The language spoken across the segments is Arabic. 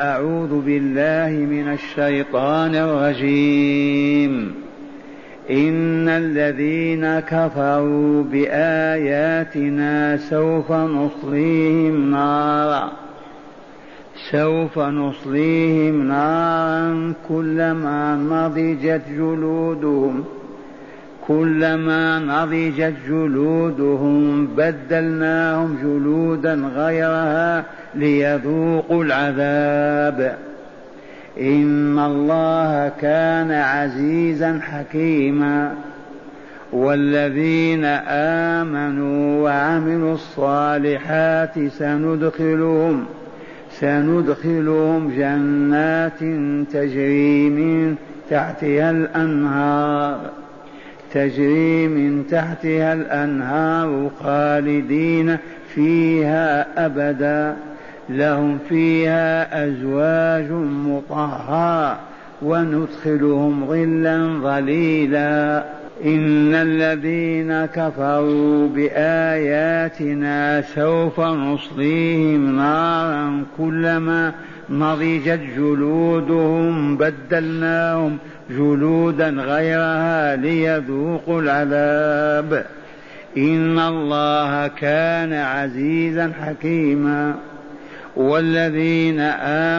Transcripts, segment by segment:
أعوذ بالله من الشيطان الرجيم. إن الذين كفروا بآياتنا سوف نصليهم نارا. سوف نصليهم نارا كلما نضجت جلودهم. كلما نضجت جلودهم بدلناهم جلودا غيرها ليذوقوا العذاب. إن الله كان عزيزا حكيما. والذين آمنوا وعملوا الصالحات سندخلهم سندخلهم جنات تجري من تحتها الأنهار. تجري من تحتها الأنهار خالدين فيها أبدا. لهم فيها أزواج مطهرة وندخلهم ظلا ظليلا. إن الذين كفروا بآياتنا سوف نصليهم نارا كلما نضجت جلودهم بدلناهم جلودا غيرها ليذوقوا العذاب. إن الله كان عزيزا حكيما. والذين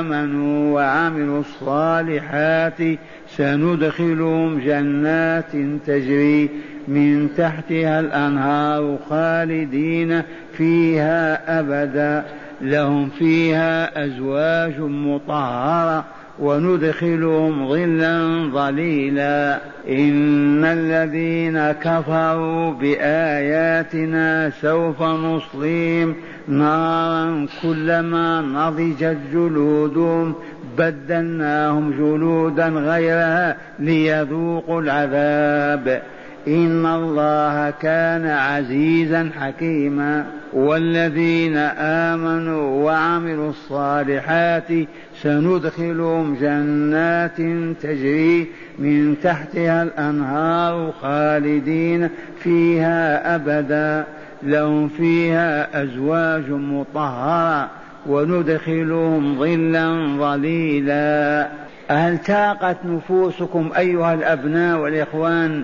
آمنوا وعملوا الصالحات سندخلهم جنات تجري من تحتها الأنهار خالدين فيها أبدا. لهم فيها أزواج مطهرة وندخلهم ظلا ظليلا. إن الذين كفروا بآياتنا سوف نصليهم نارا كلما نضجت جلودهم بدلناهم جلودا غيرها ليذوقوا العذاب. إن الله كان عزيزا حكيما. والذين آمنوا وعملوا الصالحات سندخلهم جنات تجري من تحتها الأنهار خالدين فيها أبدا. لهم فيها أزواج مطهرة وندخلهم ظلا ظليلا. هل تاقت نفوسكم أيها الأبناء والإخوان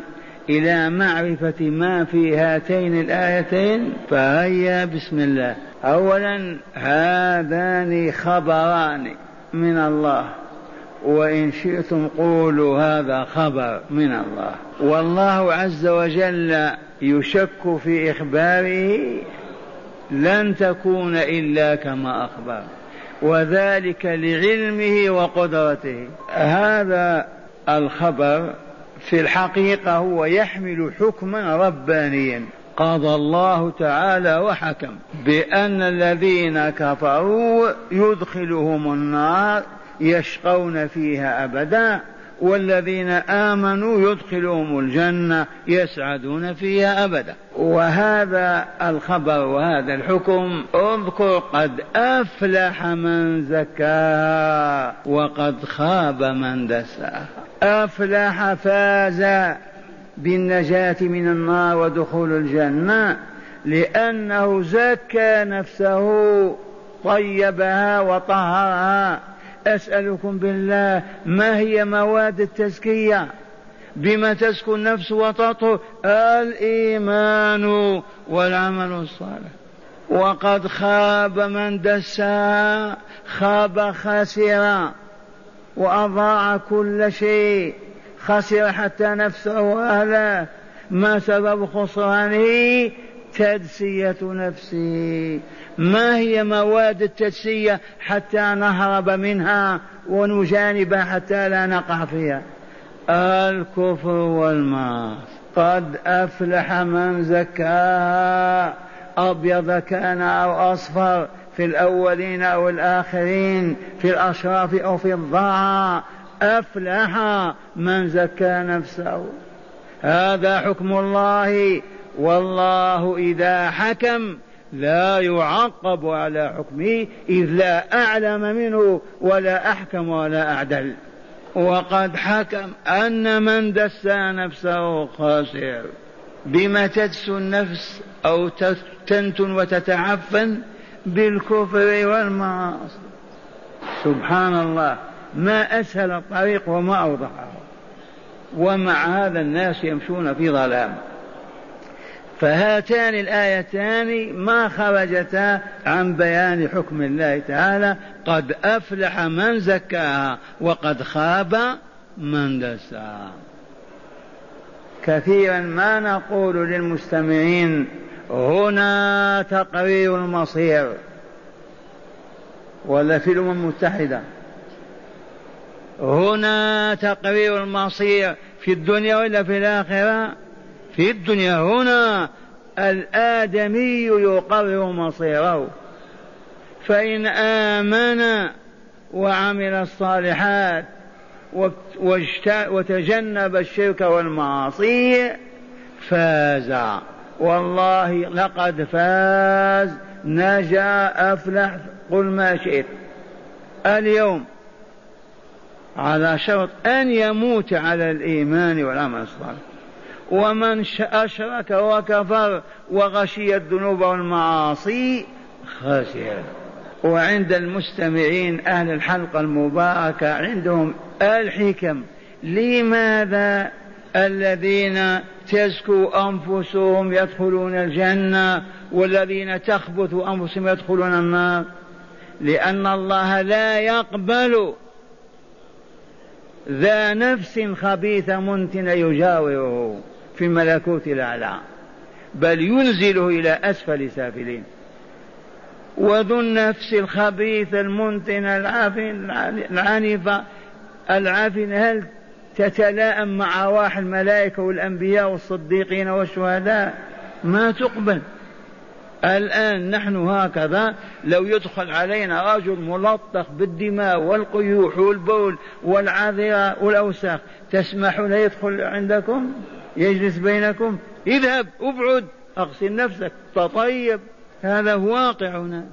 إلى معرفة ما في هاتين الآيتين؟ فهيا بسم الله. اولا هذان خبران. من الله. وإن شئتم قولوا هذا خبر من الله. والله عز وجل يشك في إخباره لن تكون إلا كما أخبر. وذلك لعلمه وقدرته. هذا الخبر في الحقيقة هو يحمل حكما ربانيا. قضى الله تعالى وحكم بأن الذين كفروا يدخلهم النار يشقون فيها أبدا والذين آمنوا يدخلهم الجنة يسعدون فيها أبدا. وهذا الخبر وهذا الحكم اذكر قد أفلح من زكاها وقد خاب من دساها. أفلح فاز بالنجاة من النار ودخول الجنة لأنه زكى نفسه طيبها وطهرها. أسألكم بالله ما هي مواد التزكية؟ بما تزكو النفس وتطهر الإيمان والعمل الصالح. وقد خاب من دساها خاب خسر وأضاع كل شيء. خسر حتى نفسه وأهله ما سبب خسرانه؟ تدسية نفسه. ما هي مواد التدسية حتى نهرب منها ونجانبها حتى لا نقع فيها؟ الكفر والمعاصي. قد أفلح من زكاها أبيض كان أو أصفر في الأولين أو الآخرين في الأشراف أو في الضاعة. أفلح من زكى نفسه. هذا حكم الله. والله إذا حكم لا يعقب على حكمه إذ لا أعلم منه ولا أحكم ولا أعدل. وقد حكم أن من دسى نفسه خاسر. بما تدسو النفس أو تنتن وتتعفن بالكفر والمعاصي. سبحان الله. ما أسهل الطريق وما أوضحه. ومع هذا الناس يمشون في ظلام. فهاتان الآيتان ما خرجتا عن بيان حكم الله تعالى. قد أفلح من زكاها وقد خاب من دساها. كثيرا ما نقول للمستمعين هنا تقرير المصير. ولا في الأمم المتحدة. هنا تقرير المصير في الدنيا ولا في الآخرة؟ في الدنيا هنا الآدمي يقرر مصيره. فإن آمن وعمل الصالحات وتجنب الشرك والمعاصي فاز. والله لقد فاز. نجا أفلح قل ما شئت. اليوم على شرط أن يموت على الإيمان والعمل الصالح. ومن أشرك وكفر وغشي الذنوب والمعاصي خسر وعند المستمعين أهل الحلقة المباركة عندهم الحكم. لماذا الذين تزكو أنفسهم يدخلون الجنة والذين تخبث أنفسهم يدخلون النار؟ لأن الله لا يقبل ذا نفس خبيثة منتنة يجاوره في الملكوت الأعلى بل ينزله إلى أسفل سافلين. وذو النفس الخبيث المنتن العنيفة العافن هل تتلائم مع أرواح الملائكة والأنبياء والصديقين والشهداء؟ ما تقبل. الآن نحن هكذا لو يدخل علينا رجل ملطخ بالدماء والقيوح والبول والعذرة والأوساخ تسمحون يدخل عندكم؟ يجلس بينكم؟ اذهب ابعد اغسل نفسك تطيب. هذا واقعنا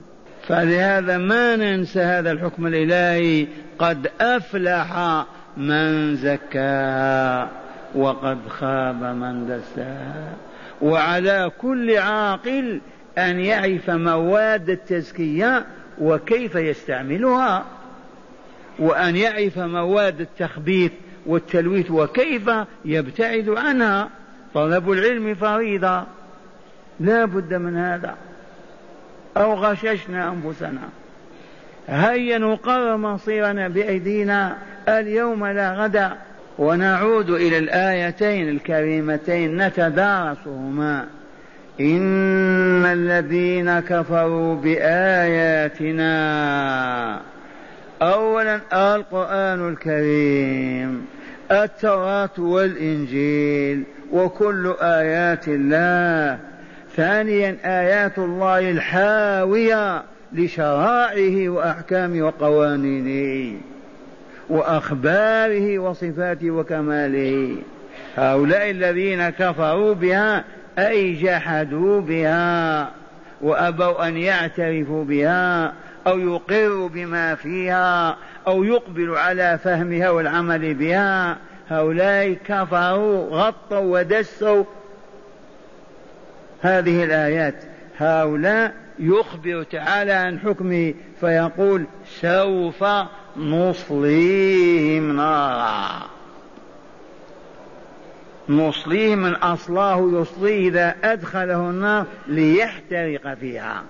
فلهذا ما ننسى هذا الحكم الإلهي. قد أفلح من زكاها وقد خاب من دساها وعلى كل عاقل أن يعرف مواد التزكية وكيف يستعملها وأن يعرف مواد التخبيث والتلويث وكيف يبتعد عنها. طلب العلم فريضة لا بد من هذا. أو غششنا أنفسنا. هيا نقرر مصيرنا بأيدينا. اليوم لا غدا. ونعود إلى الآيتين الكريمتين نتدارسهما. إن الذين كفروا بآياتنا أولا القرآن الكريم التوراة والإنجيل وكل آيات الله. ثانيا آيات الله الحاوية لشرائعه وأحكامه وقوانينه وأخباره وصفاته وكماله. هؤلاء الذين كفروا بها أي جحدوا بها وأبوا أن يعترفوا بها أو يقروا بما فيها أو يقبل على فهمها والعمل بها. هؤلاء كفروا غطوا ودسوا هذه الآيات. هؤلاء يخبر تعالى عن حكمه فيقول سوف نصليهم نارا. نصليه من أصلاه يصليه إذا أدخله النار ليحترق فيها.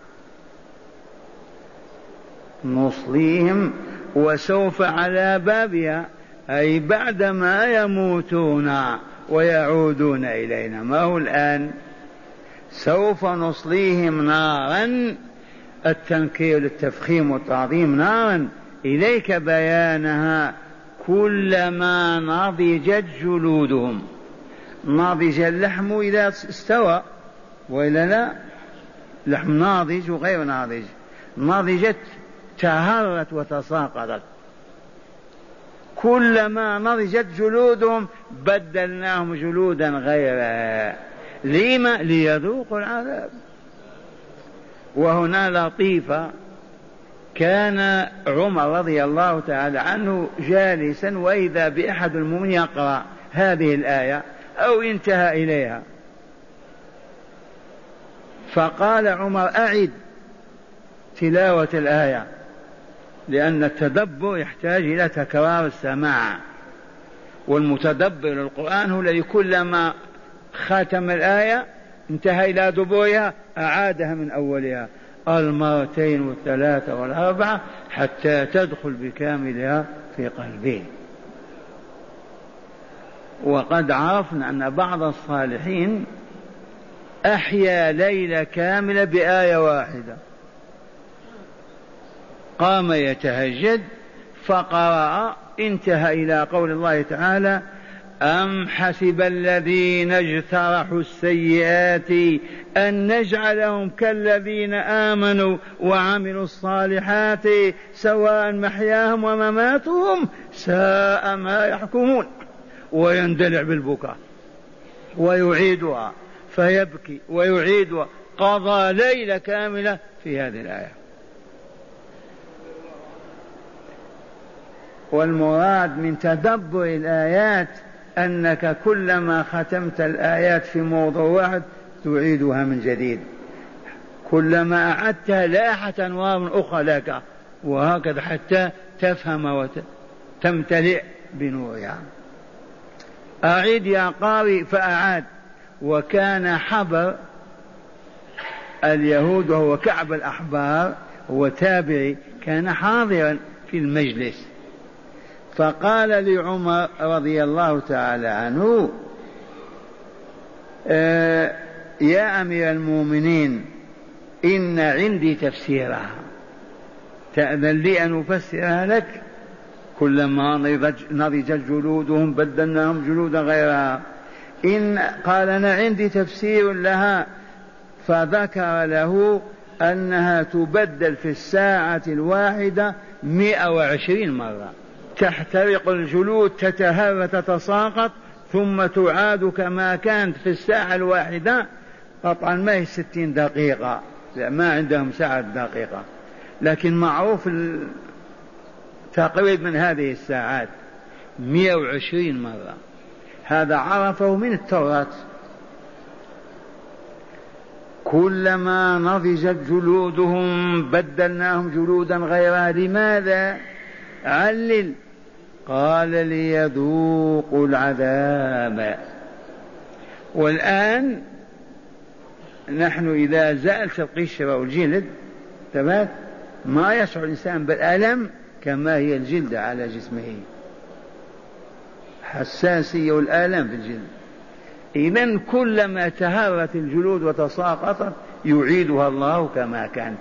نصليهم وسوف على بابها أي بعدما يموتون ويعودون إلينا. ما هو الآن؟ سوف نصليهم نارا التنكير للتفخيم والتعظيم نارا. إليك بيانها كلما نضجت جلودهم. نضج اللحم إذا استوى وإلا لا؟ لحم ناضج وغير ناضج. نضجت تهرت وتساقطت. كلما نضجت جلودهم بدلناهم جلودا غيرها لما؟ ليذوقوا العذاب. وهنا لطيفة. كان عمر رضي الله تعالى عنه جالسا وإذا بأحد المؤمنين يقرأ هذه الآية أو انتهى إليها. فقال عمر أعد تلاوة الآية لأن التدبر يحتاج إلى تكرار السماع. والمتدبر للقرآن هو الذي كلما ختم الآية انتهى إلى دبورها أعادها من أولها. المرتين والثلاثة والأربعة حتى تدخل بكاملها في قلبه. وقد عرفنا أن بعض الصالحين أحيا ليلة كاملة بآية واحدة. قام يتهجد فقرأ انتهى إلى قول الله تعالى أم حسب الذين اجترحوا السيئات أن نجعلهم كالذين آمنوا وعملوا الصالحات سواء محياهم ومماتهم ساء ما يحكمون. ويندلع بالبكاء ويعيدها فيبكي ويعيدها قضى ليلة كاملة في هذه الآية. والمراد من تدبر الآيات أنك كلما ختمت الآيات في موضوع واحد تعيدها من جديد. كلما أعدتها لاحت أنوار أخرى لك وهكذا حتى تفهم وتمتلئ بنورها. أعيد يا قارئ فأعاد. وكان حبر اليهود وهو كعب الأحبار هو تابعي كان حاضرا في المجلس. فقال لعمر رضي الله تعالى عنه آه يا أمير المؤمنين إن عندي تفسيرها. تأذن لي أن أفسرها لك؟ كلما نضجت جلودهم بدلناهم جلودا غيرها. إن قال أنا عندي تفسير لها فذكر له أنها تبدل في الساعة الواحدة مئة وعشرين مرة. تحترق الجلود تتهرى تتساقط ثم تعاد كما كانت في الساعة الواحدة. قطعا ما هي ستين دقيقة ما عندهم ساعة دقيقة. لكن معروف تقريب من هذه الساعات مئة وعشرين مرة. هذا عرفه من التوراة. كلما نضجت جلودهم بدلناهم جلودا غيرها لماذا؟ علل. قال ليذوقوا العذاب. والآن نحن إذا زألت القشرة والجلد تمام؟ ما يشعر الإنسان بالألم كما هي الجلد على جسمه. حساسية والآلام في الجلد. إذا كلما تهرت الجلود وتساقطت يعيدها الله كما كان.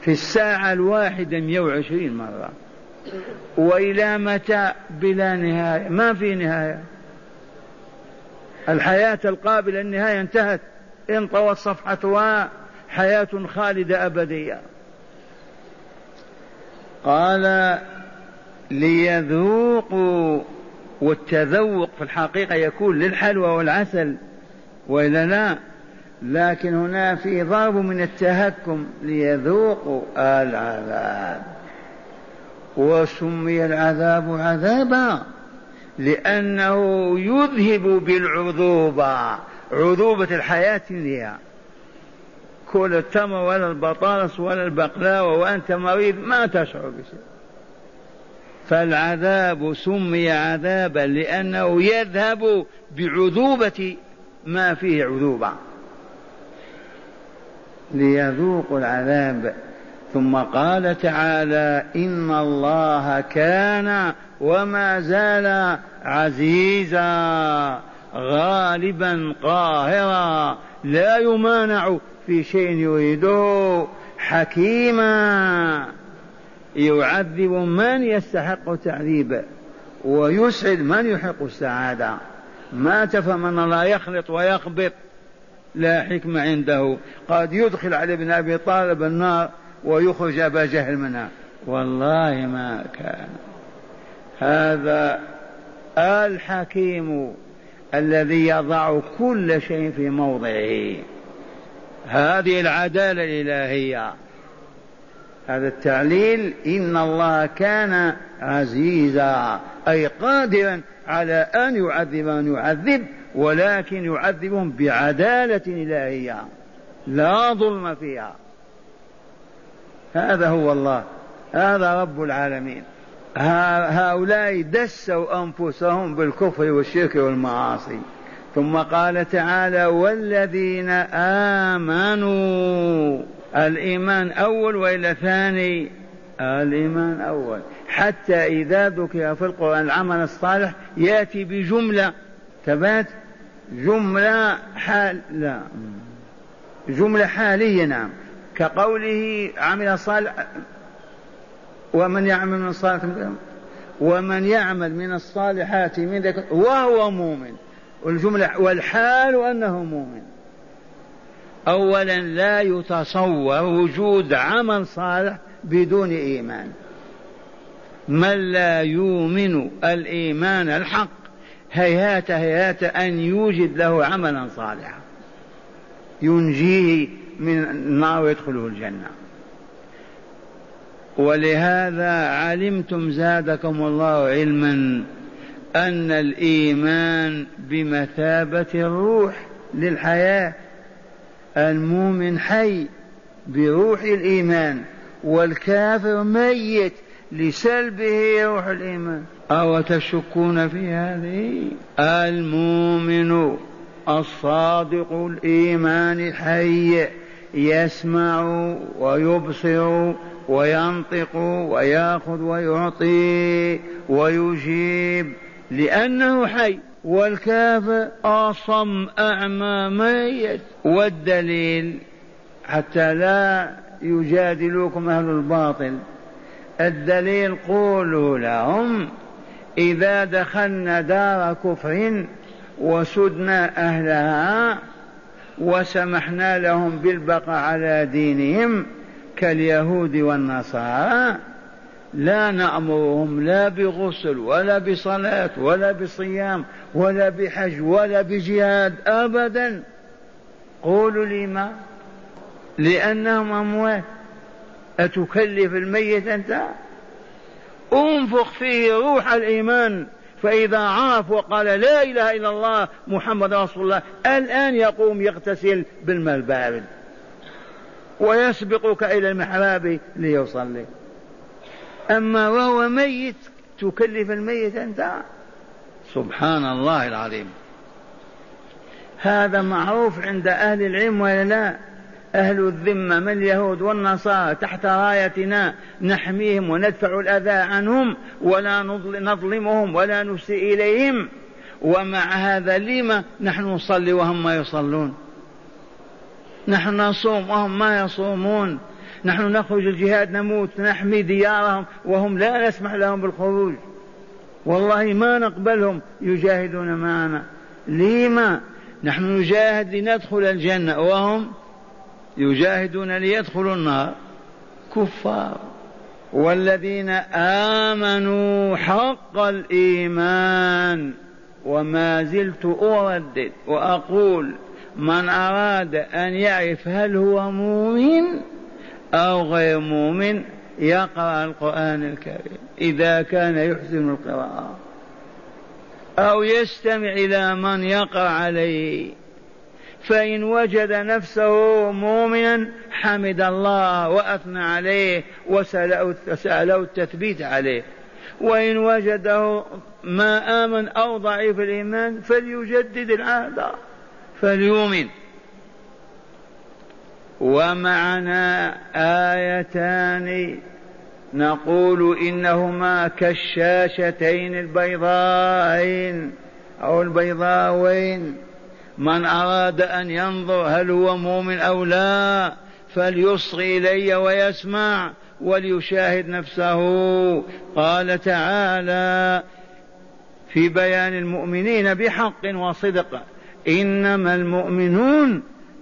في الساعة الواحدة 120 مرة. وإلى متى؟ بلا نهاية. ما في نهاية. الحياة القابلة للنهاية انتهت. انطوت صفحتها حياة خالدة أبدية. قال ليذوقوا والتذوق في الحقيقة يكون للحلوى والعسل وإلا لا؟ لكن هنا في ضرب من التهكم ليذوقوا العذاب وسمي العذاب عذابا لأنه يذهب بالعذوبة عذوبة الحياة هي كل التمر ولا البطاطس ولا البقلاوة وأنت مريض ما تشعر بشيء. فالعذاب سمي عذابا لأنه يذهب بعذوبة ما فيه عذوبة. ليذوقوا العذاب. ثم قال تعالى إن الله كان وما زال عزيزا غالبا قاهرا لا يمانع في شيء يريده حكيما. يعذب من يستحق التعذيب ويسعد من يحق السعادة. ما تفهم أن الله يخلط ويخبط. لا حكمة عنده. قد يدخل على ابن أبي طالب النار ويخرج أبا جهل منها. والله ما كان. هذا الحكيم الذي يضع كل شيء في موضعه. هذه العدالة الإلهية. هذا التعليل إن الله كان عزيزا أي قادرا على أن يعذب من يعذب ولكن يعذبهم بعدالة إلهية لا ظلم فيها. هذا هو الله هذا رب العالمين. هؤلاء دسوا أنفسهم بالكفر والشرك والمعاصي. ثم قال تعالى والذين آمنوا الإيمان أول وإلا ثاني؟ الإيمان أول. حتى إذا ذكر في القرآن العمل الصالح يأتي بجملة. ثبات جملة حال لا. جملة حالية نعم. كقوله عمل صالح ومن يعمل من الصالحات ومن يعمل من الصالحات من ذكر وهو مؤمن. والجملة والحال أنه مؤمن. أولا لا يتصور وجود عمل صالح بدون إيمان. من لا يؤمن الإيمان الحق هيهات هيهات أن يوجد له عملا صالحا. ينجيه من النار ويدخله الجنة. ولهذا علمتم زادكم الله علما. أن الإيمان بمثابة الروح للحياة المؤمن حي بروح الإيمان والكافر ميت لسلبه روح الإيمان. أو تشكون في هذه؟ المؤمن الصادق الإيمان الحي يسمع ويبصر وينطق ويأخذ ويعطي ويجيب لأنه حي. والكافر أصم أعمى ميت والدليل حتى لا يجادلوكم أهل الباطل. الدليل قولوا لهم إذا دخلنا دار كفر وسدنا أهلها وسمحنا لهم بالبقاء على دينهم كاليهود والنصارى لا نأمرهم لا بغسل ولا بصلاة ولا بصيام ولا بحج ولا بجهاد أبدا. قولوا لي ما؟ لأنهم أموات أتكلف الميت أنت؟ أنفخ فيه روح الإيمان. فإذا عرف وقال لا إله إلا الله محمد رسول الله الآن يقوم يغتسل بالماء البارد ويسبقك إلى المحراب ليصلي. أما وهو ميت تكلف الميت أنت؟ سبحان الله العظيم. هذا معروف عند أهل العلم ولا لا؟ أهل الذمة من اليهود والنصارى تحت رايتنا نحميهم وندفع الأذى عنهم ولا نظلمهم ولا نسيء إليهم. ومع هذا لما نحن نصلي وهم ما يصلون؟ نحن نصوم وهم ما يصومون. نحن نخرج الجهاد نموت نحمي ديارهم وهم لا نسمح لهم بالخروج. والله ما نقبلهم يجاهدون معنا. لما؟ نحن نجاهد لندخل الجنة وهم يجاهدون ليدخلوا النار. كفار. والذين آمنوا حق الإيمان. وما زلت أردد وأقول من أراد أن يعرف هل هو مؤمن أو غير مؤمن يقرأ القرآن الكريم إذا كان يحسن القراءة. أو يستمع إلى من يقرأ عليه. فإن وجد نفسه مؤمنا حمد الله وأثنى عليه وسأله التثبيت عليه. وإن وجده ما آمن أو ضعيف الإيمان فليجدد العهد. فليؤمن. ومعنا آيتان. نقول إنهما كالشاشتين البيضاءين أو البيضاوين. من أراد أن ينظر هل هو مؤمن أو لا فليصغي إلي ويسمع وليشاهد نفسه. قال تعالى في بيان المؤمنين بحق وصدق إنما المؤمنون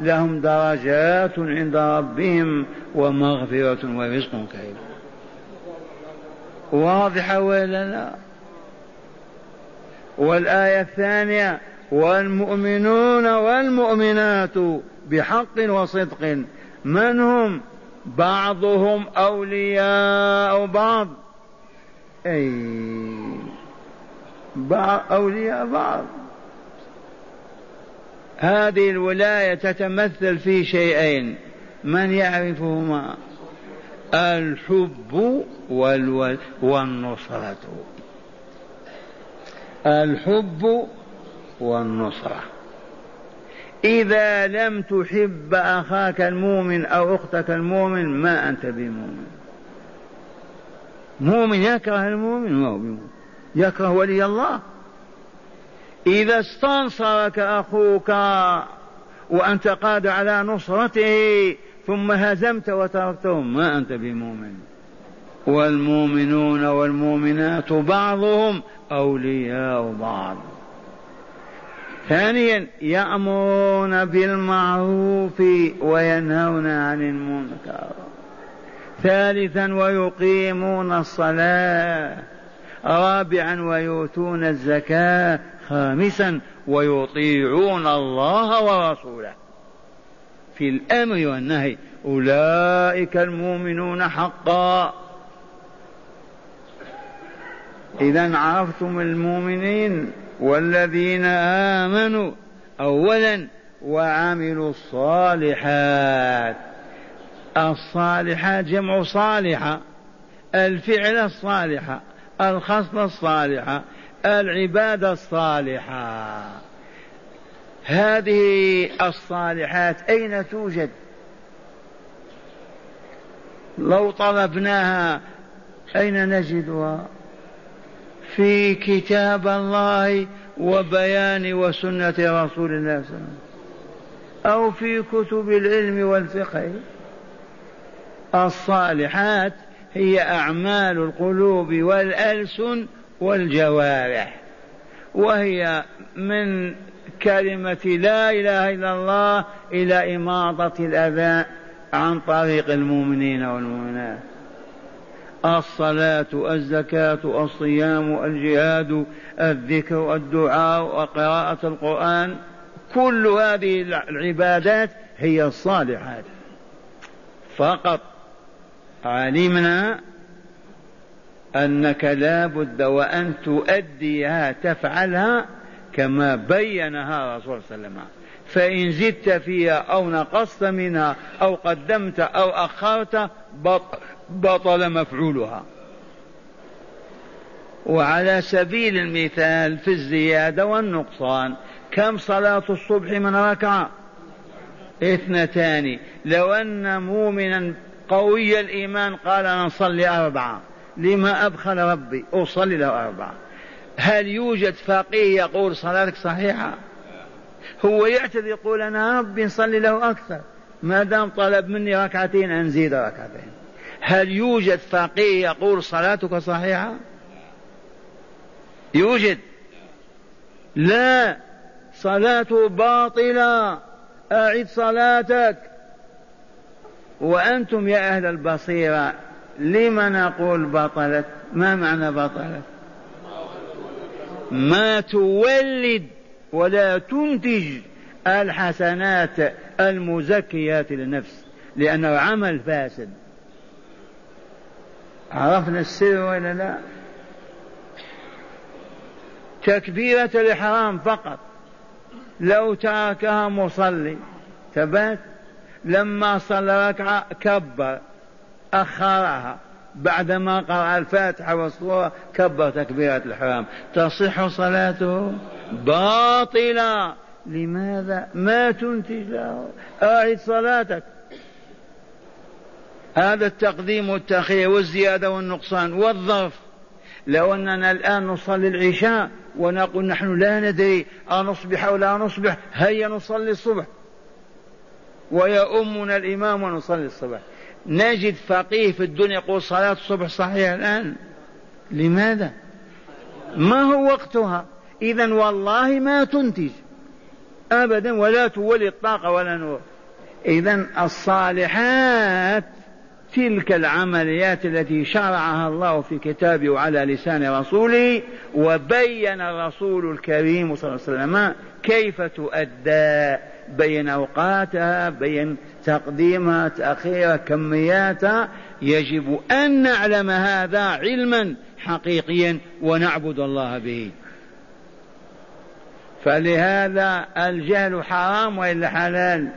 لهم درجات عند ربهم ومغفرة ورزق كريم. واضحة ولا لا؟ والآية الثانية والمؤمنون والمؤمنات بحق وصدق من هم؟ بعضهم أولياء بعض. أي بعض أولياء بعض. هذه الولاية تتمثل في شيئين. من يعرفهما؟ الحب والنصرة. الحب والنصرة. إذا لم تحب أخاك المؤمن أو أختك المؤمن ما أنت بمؤمن. مؤمن يكره المؤمن ما هو بمؤمن. يكره ولي الله. إذا استنصرك أخوك وأنت قادر على نصرته ثم هزمت وتركتهم ما أنت بمؤمن. والمؤمنون والمؤمنات بعضهم أولياء بعض. ثانيا يأمرون بالمعروف وينهون عن المنكر. ثالثا ويقيمون الصلاة. رابعا ويؤتون الزكاة. خامسا ويطيعون الله ورسوله. في الأمر والنهي أولئك المؤمنون حقا. إذا عرفتم المؤمنين والذين آمنوا أولا وعملوا الصالحات. الصالحات جمع صالحة الفعل الصالحة الخصلة الصالحة العبادة الصالحة. هذه الصالحات أين توجد؟ لو طلبناها أين نجدها؟ في كتاب الله وبيان وسنة رسول الله صلى الله عليه وسلم. أو في كتب العلم والفقه. الصالحات هي أعمال القلوب والألسن والجوارح وهي من كلمة لا إله إلا الله إلى إماطة الأذى عن طريق المؤمنين والمؤمنات. الصلاة الزكاة الصيام الجهاد الذكر الدعاء وقراءة القرآن كل هذه العبادات هي الصالحات. فقط علمنا أنك لا بد وأن تؤديها تفعلها كما بينها الرسول صلى الله عليه وسلم. فإن زدت فيها أو نقصت منها أو قدمت أو أخرت بطل مفعولها. وعلى سبيل المثال في الزيادة والنقصان كم صلاة الصبح من ركعة؟ اثنتان. لو أن مؤمنا قوي الإيمان قال نصلي أربعة. لما أبخل ربي أصلي له أربعة. هل يوجد فقيه يقول صلاتك صحيحة؟ هو يعتذر يقول أنا ربي نصلي له أكثر ما دام طلب مني ركعتين أنزيد ركعتين. هل يوجد فقيه يقول صلاتك صحيحة؟ يوجد. لا. صلاته باطلة. أعد صلاتك. وأنتم يا أهل البصيرة لم نقول بطلت؟ ما معنى بطلت؟ ما تولد ولا تنتج الحسنات المزكيات للنفس لأنه عمل فاسد. عرفنا السر ولا لا؟ تكبيرة الإحرام فقط. لو تركها مصلي ثبات لما صلى ركعة كبر. أخرها بعدما قرأ الفاتحة والصورة كبر تكبيرة الإحرام. تصح صلاته باطلة لماذا؟ ما تنتج له أعد صلاتك. هذا التقديم والتأخير والزيادة والنقصان والظرف لو أننا الآن نصلي العشاء ونقول نحن لا ندري أنصبح أو لا نصبح هيا نصلي الصبح. ويؤمنا الإمام ونصلي الصبح. نجد فقيه في الدنيا يقول صلاة الصبح صحيحة الآن. لماذا؟ ما هو وقتها؟ إذا والله ما تنتج. أبدا ولا تولد طاقة ولا نور. إذا الصالحات تلك العمليات التي شرعها الله في كتابه وعلى لسان رسوله وبين الرسول الكريم صلى الله عليه وسلم كيف تؤدى بين أوقاتها بين تقديمها تأخيرها كمياتها. يجب أن نعلم هذا علما حقيقيا ونعبد الله به. فلهذا الجهل حرام وإلا حلال؟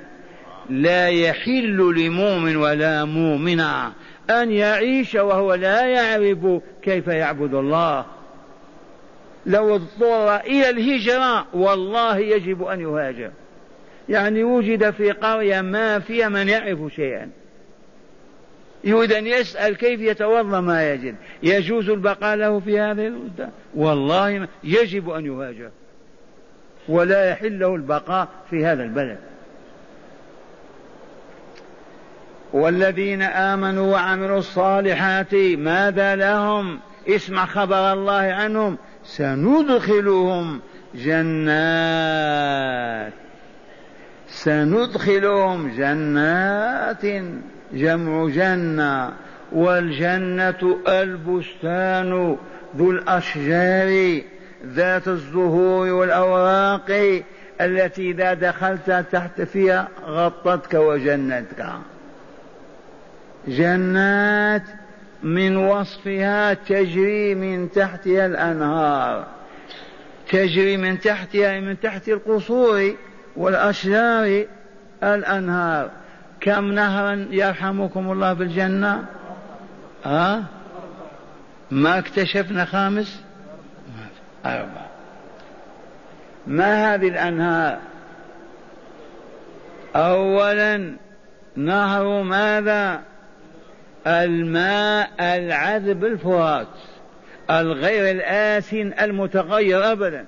لا يحل لمؤمن ولا مؤمنة أن يعيش وهو لا يعرف كيف يعبد الله. لو اضطر إلى الهجرة والله يجب أن يهاجر. يعني وجد في قرية ما فيها من يعرف شيئا. يريد أن يسأل كيف يتوضأ ما يجد. يجوز البقاء له في هذه المدة والله يجب أن يهاجر. ولا يحل له البقاء في هذا البلد. والذين آمنوا وعملوا الصالحات ماذا لهم؟ اسمع خبر الله عنهم. سندخلهم جنات. سندخلهم جنات. جمع جنة. والجنة البستان ذو الأشجار ذات الزهور والأوراق التي إذا دخلت تحت فيها غطتك وجنتك. جنات من وصفها تجري من تحتها الأنهار. تجري من تحتها من تحت القصور والأشجار الأنهار. كم نهرا يرحمكم الله بالجنة؟ ها؟ ما اكتشفنا خامس؟ أربعة. ما هذه الأنهار؟ أولا نهر ماذا؟ الماء العذب الفرات الغير الآسن المتغير أبدا.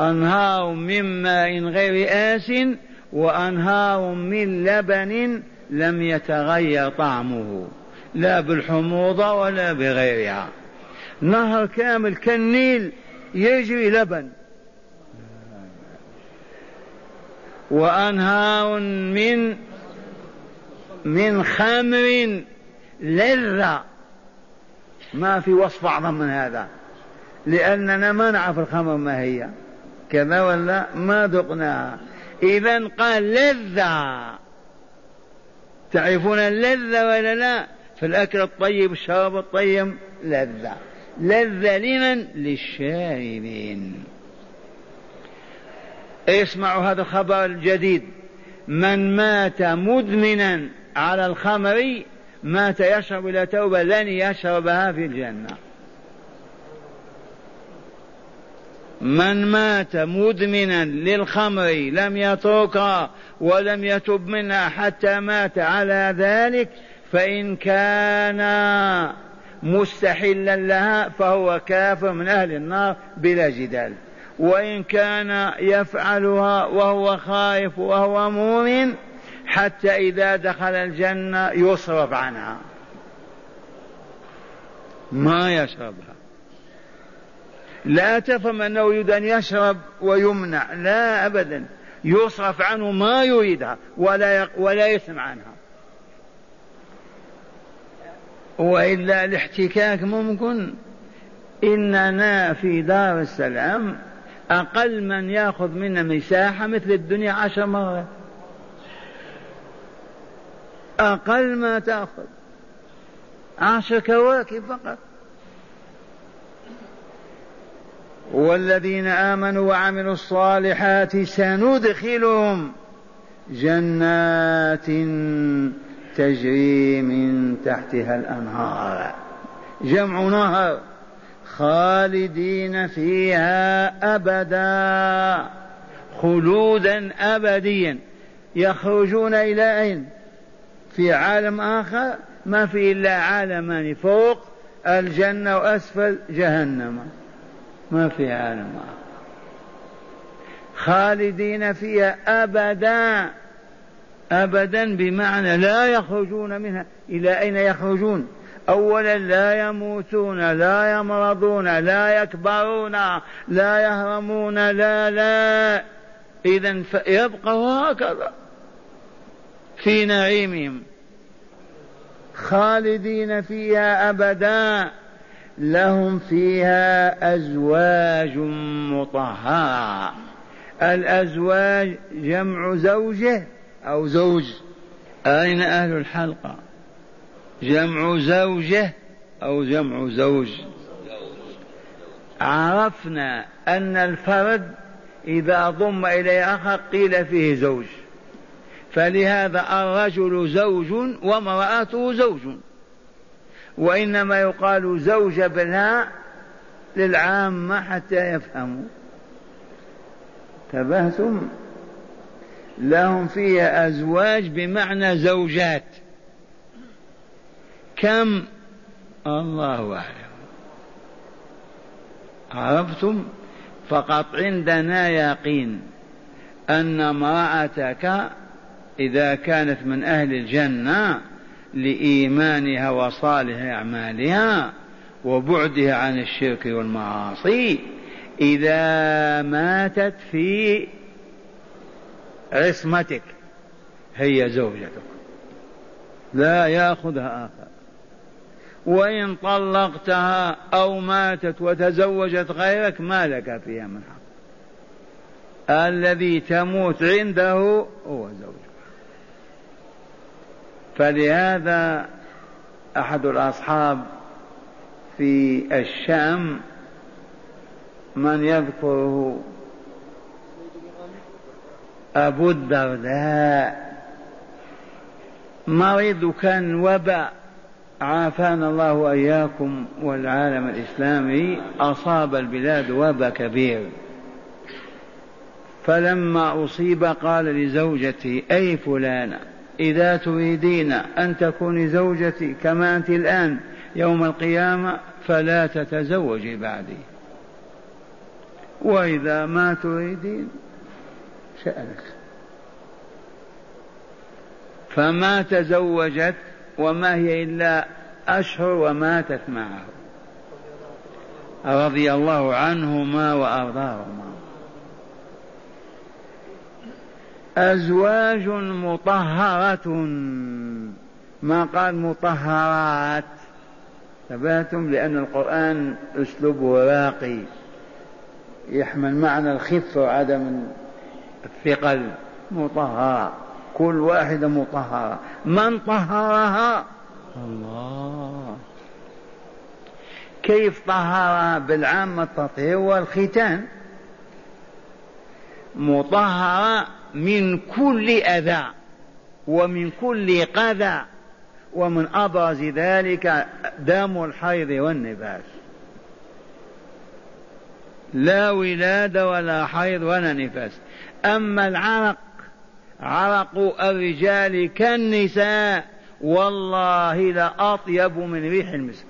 أنهار من ماء غير آسن وأنهار من لبن لم يتغير طعمه لا بالحموضة ولا بغيرها. نهر كامل كالنيل يجري لبن. وأنهار من من خمر لذة ما في وصف أعظم من هذا. لأننا ما نعرف الخمر ما هي. كذا ولا ما ذقناها إذا قال لذة تعرفون اللذة ولا لا؟ في الأكل الطيب الشراب الطيب لذة لذة لمن؟ للشاربين. اسمعوا هذا الخبر الجديد. من مات مدمنا على الخمر مات يشرب إلى توبة لن يشربها في الجنة. من مات مدمنا للخمر لم يتركها ولم يتب منها حتى مات. على ذلك فإن كان مستحلا لها فهو كافر من أهل النار بلا جدال. وإن كان يفعلها وهو خائف وهو مؤمن حتى إذا دخل الجنة يصرف عنها. ما يشربها. لا تفهم أنه يريد أن يشرب ويمنع. لا أبدا. يصرف عنه ما يريدها ولا ولا يسمع عنها. وإلا الاحتكاك ممكن. إننا في دار السلام أقل من يأخذ منا مساحة مثل الدنيا عشر مرات. أقل ما تأخذ. عشر كواكب فقط. والذين آمنوا وعملوا الصالحات سندخلهم جنات تجري من تحتها الأنهار. جمع نهر خالدين فيها أبدا. خلودا أبديا. يخرجون إلى أين؟ في عالم آخر ما في إلا عالمان فوق الجنة وأسفل جهنم. ما في عالم آخر. خالدين فيها أبدا أبدا بمعنى لا يخرجون منها. إلى أين يخرجون؟ أولا لا يموتون لا يمرضون لا يكبرون لا يهرمون لا لا. إذا يبقى هكذا. في نعيمهم. خالدين فيها أبدا. لهم فيها أزواج مطهرة. الأزواج جمع زوجة أو زوج. أين أهل الحلقة؟ جمع زوجة أو جمع زوج. عرفنا أن الفرد إذا ضم إليه آخر قيل فيه زوج. فلهذا الرجل زوج وامرأته زوج. وإنما يقال زوج بالهاء للعامة حتى يفهموا. تبهتم؟ لهم فيها أزواج بمعنى زوجات. كم؟ الله أعلم. عرفتم؟ فقط عندنا يقين أن امرأتك إذا كانت من أهل الجنة لإيمانها وصالح أعمالها وبعدها عن الشرك والمعاصي إذا ماتت في عصمتك هي زوجتك. لا يأخذها آخر. وإن طلقتها أو ماتت وتزوجت غيرك ما لك فيها من حق. الذي تموت عنده هو زوجك. فلهذا أحد الأصحاب في الشام من يذكره أبو الدرداء مريض كان وباء عافانا الله وإياكم والعالم الإسلامي أصاب البلاد وباء كبير. فلما أصيب قال لزوجتي أي فلانة؟ إذا تريدين أن تكوني زوجتي كما أنت الآن يوم القيامة فلا تتزوجي بعدي. وإذا ما تريدين شأنك فما تزوجت وما هي إلا أشهر وماتت معه. رضي الله عنهما وأرضاهما. أزواج مطهرة. ما قال مطهرات؟ ثباتم لأن القرآن أسلوبه راقي يحمل معنى الخفة وعدم الثقل. مطهرة. كل واحدة مطهرة. من طهرها؟ الله. كيف طهرها بالعامة التطهير والختان؟ مطهرة من كل أذى ومن كل قذى ومن أبرز ذلك دم الحيض والنفاس لا ولادة ولا حيض ولا نفاس. أما العرق عرق الرجال كالنساء والله لأطيب من ريح المسك.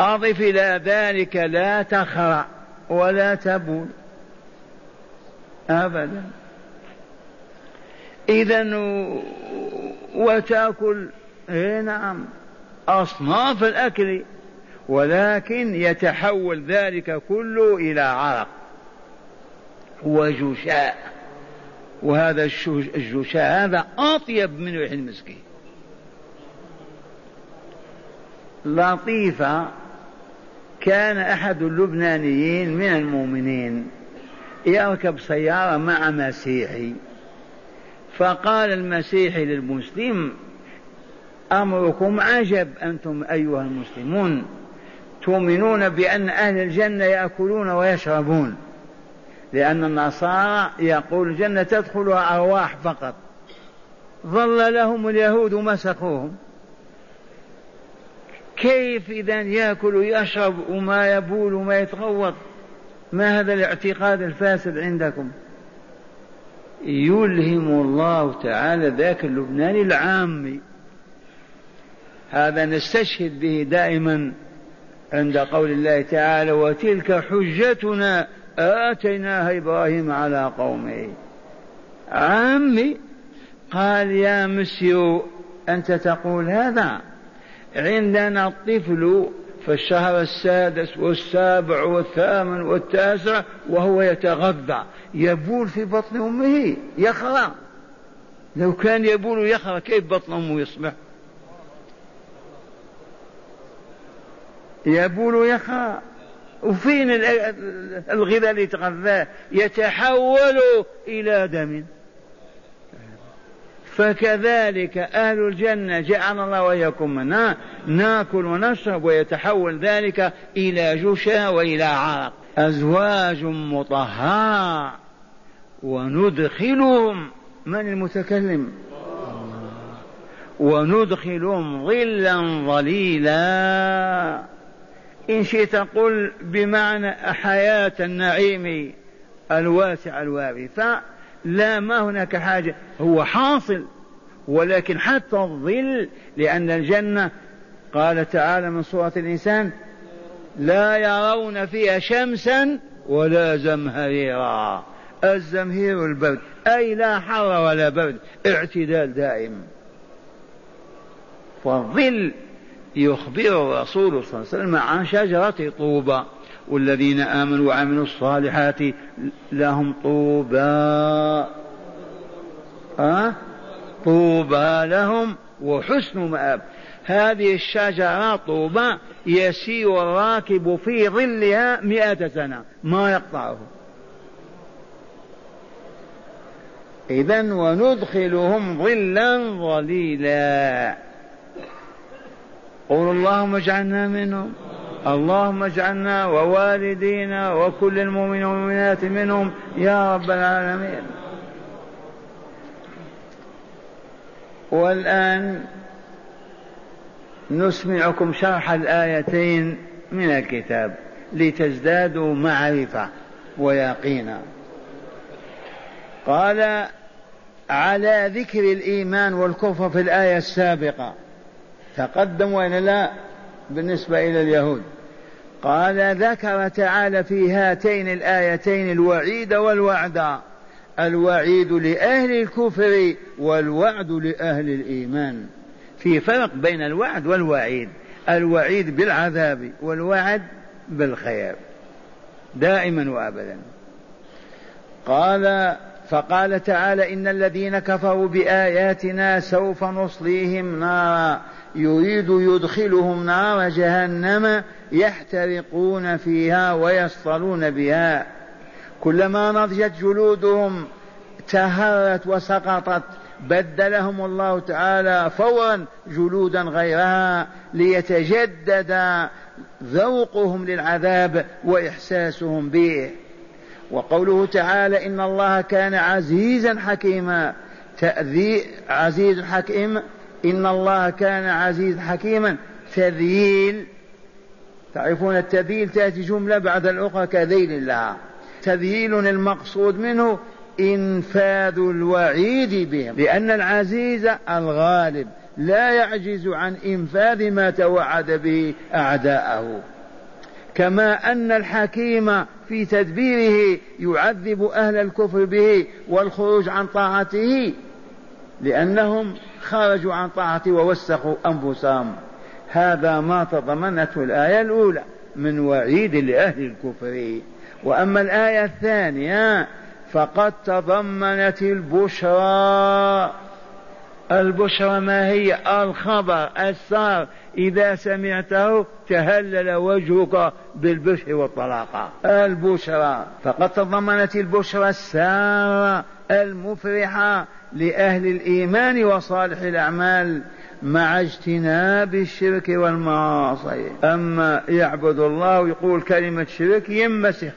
أضف إلى ذلك لا تخرع ولا تبول. أبدا. إذا وتأكل. إيه نعم. أصناف الأكل. ولكن يتحول ذلك كله إلى عرق وجشاء وهذا الجشاء هذا أطيب من ريح المسكين. لطيفة. كان أحد اللبنانيين من المؤمنين. يركب سيارة مع مسيحي. فقال المسيحي للمسلم أمركم عجب أنتم أيها المسلمون. تؤمنون بأن أهل الجنة يأكلون ويشربون. لأن النصارى يقول الجنة تدخلها أرواح فقط. ظل لهم اليهود مسخوهم. كيف إذا يأكل ويشرب وما يبول وما يتغوط؟ ما هذا الاعتقاد الفاسد عندكم؟ يلهم الله تعالى ذاك اللبناني العامي هذا نستشهد به دائما عند قول الله تعالى وتلك حجتنا آتيناها إبراهيم على قومه. عمي قال يا مسيو أنت تقول هذا. عندنا الطفل في الشهر السادس والسابع والثامن والتاسع وهو يتغذى. يبول في بطن أمه يخرى. لو كان يبول يخرى كيف بطن أمه يصبح؟ يبول يخرى وفين الغذاء اللي يتغذاه؟ يتحول إلى دم. فكذلك أهل الجنة جعل الله وإياكم منا ناكل ونشرب ويتحول ذلك إلى جشا وإلى عرق. أزواج مطهرة وندخلهم من المتكلم؟ وندخلهم ظلا ظليلا. إن شئت قل بمعنى حياة النعيم الواسع الوارثة. لا ما هناك حاجة. هو حاصل ولكن حتى الظل لأن الجنة قال تعالى من سورة الإنسان لا يرون فيها شمسا ولا زمهريرا. الزمهير البرد أي لا حر ولا برد اعتدال دائم. فالظل يخبر الرسول صلى الله عليه وسلم عن شجرة طوبى. والذين آمنوا وعملوا الصالحات لهم طوبى. أه؟ طوبى لهم وحسن مآب. هذه الشجرة طوبى يسير الراكب في ظلها مئة سنة ما يقطعه. إذا وندخلهم ظلا ظليلا. قولوا اللهم اجعلنا منهم. اللهم اجعلنا ووالدينا وكل المؤمنين والمؤمنات منهم يا رب العالمين. والآن نسمعكم شرح الآيتين من الكتاب لتزدادوا معرفة ويقينا. قال على ذكر الإيمان والكفر في الآية السابقة تقدم وإن لا؟ بالنسبة إلى اليهود. قال ذكر تعالى في هاتين الآيتين الوعيد والوعد. الوعيد لأهل الكفر والوعد لأهل الإيمان. في فرق بين الوعد والوعيد. الوعيد بالعذاب والوعد بالخير. دائما وابدا. قال فقال تعالى إن الذين كفروا بآياتنا سوف نصليهم نارا. يريد يدخلهم نار جهنم يحترقون فيها ويصطلون بها. كلما نضجت جلودهم تهرت وسقطت بدلهم الله تعالى فورا جلودا غيرها ليتجدد ذوقهم للعذاب وإحساسهم به. وقوله تعالى إن الله كان عزيزا حكيما تأذي عزيز حكيم إن الله كان عزيزا حكيما. تذييل. تعرفون التذييل تأتي جملة بعد الأخرى كذيل الله. تذييل المقصود منه إنفاذ الوعيد بهم. لأن العزيز الغالب لا يعجز عن إنفاذ ما توعد به أعداءه. كما أن الحكيم في تدبيره يعذب أهل الكفر به والخروج عن طاعته. لأنهم خرجوا عن طاعته ووسخوا أنفسهم. هذا ما تضمنته الآية الأولى من وعيد لأهل الكفر. وأما الآية الثانية فقد تضمنت البشرى. البشرى ما هي؟ الخبر السار إذا سمعته تهلل وجهك بالبشر والطلاقة البشرى. فقد تضمنت البشرى السارة المفرحة لأهل الإيمان وصالح الأعمال مع اجتناب الشرك والمعاصي. أما يعبد الله ويقول كلمة شرك ينمسخ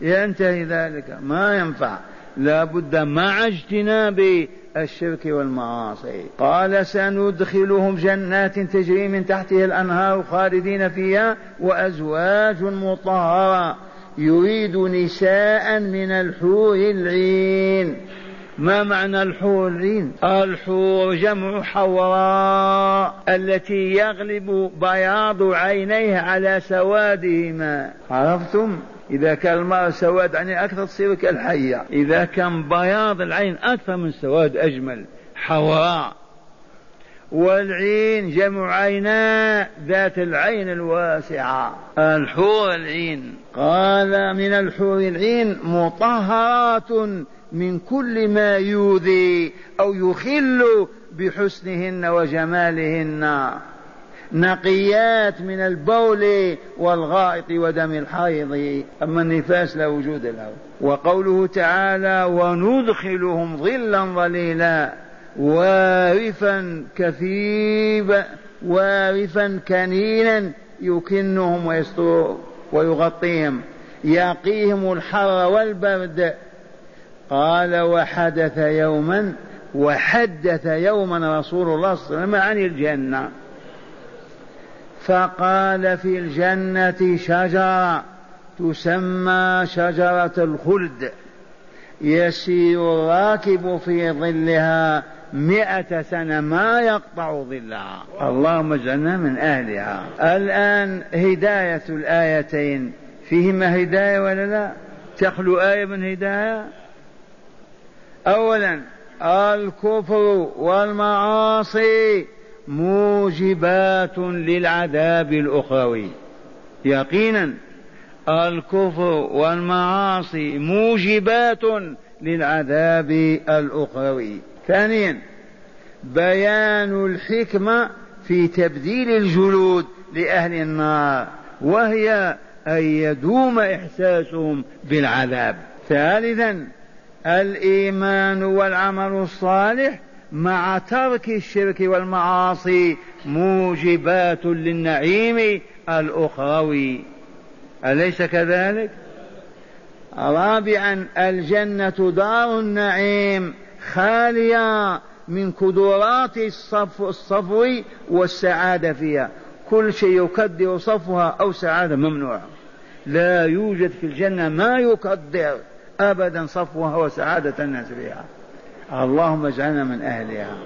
ينتهي ذلك. ما ينفع. لا بد مع اجتناب الشرك والمعاصي. قال سندخلهم جنات تجري من تحتها الأنهار خالدين فيها وأزواج مطهرة يريد نساء من الحور العين. ما معنى الحور العين؟ الحور جمع حوراء التي يغلب بياض عينيها على سوادهما. عرفتم؟ إذا كان المرأة سواد عينيه أكثر تصير كالحية. إذا كان بياض العين أكثر من سواد أجمل. حوراء والعين جمع عيناء ذات العين الواسعة. الحور العين. قال من الحور العين مطهرات من كل ما يؤذي أو يخل بحسنهن وجمالهن. نقيات من البول والغائط ودم الحيض أما النفاس لا وجود له. وقوله تعالى وندخلهم ظلا ظليلا وارفا كثيبا وارفا كنينا يكنهم ويستر ويغطيهم. يقيهم الحر والبرد. قال وحدث يوما وحدث يوما رسول الله صلى الله عليه وسلم عن الجنه. فقال في الجنة شجرة تسمى شجرة الخلد. يسير الراكب في ظلها مئة سنة ما يقطع ظلها. اللهم اجعلنا من أهلها. الآن هداية الآيتين. فيهما هداية ولا لا؟ تخلو آية من هداية؟ أولا الكفر والمعاصي. موجبات للعذاب الأخروي. يقينا الكفر والمعاصي موجبات للعذاب الأخروي. ثانيا بيان الحكمة في تبديل الجلود لأهل النار وهي أن يدوم إحساسهم بالعذاب. ثالثا الإيمان والعمل الصالح مع ترك الشرك والمعاصي موجبات للنعيم الأخروي. أليس كذلك؟ رابعا الجنة دار النعيم خالية من كدورات الصفو, الصفو والسعادة فيها. كل شيء يكدر صفوها أو سعادة ممنوع لا يوجد في الجنة ما يكدر أبدا صفوها وسعادة الناس فيها. اللهم اجعلنا من أهلها.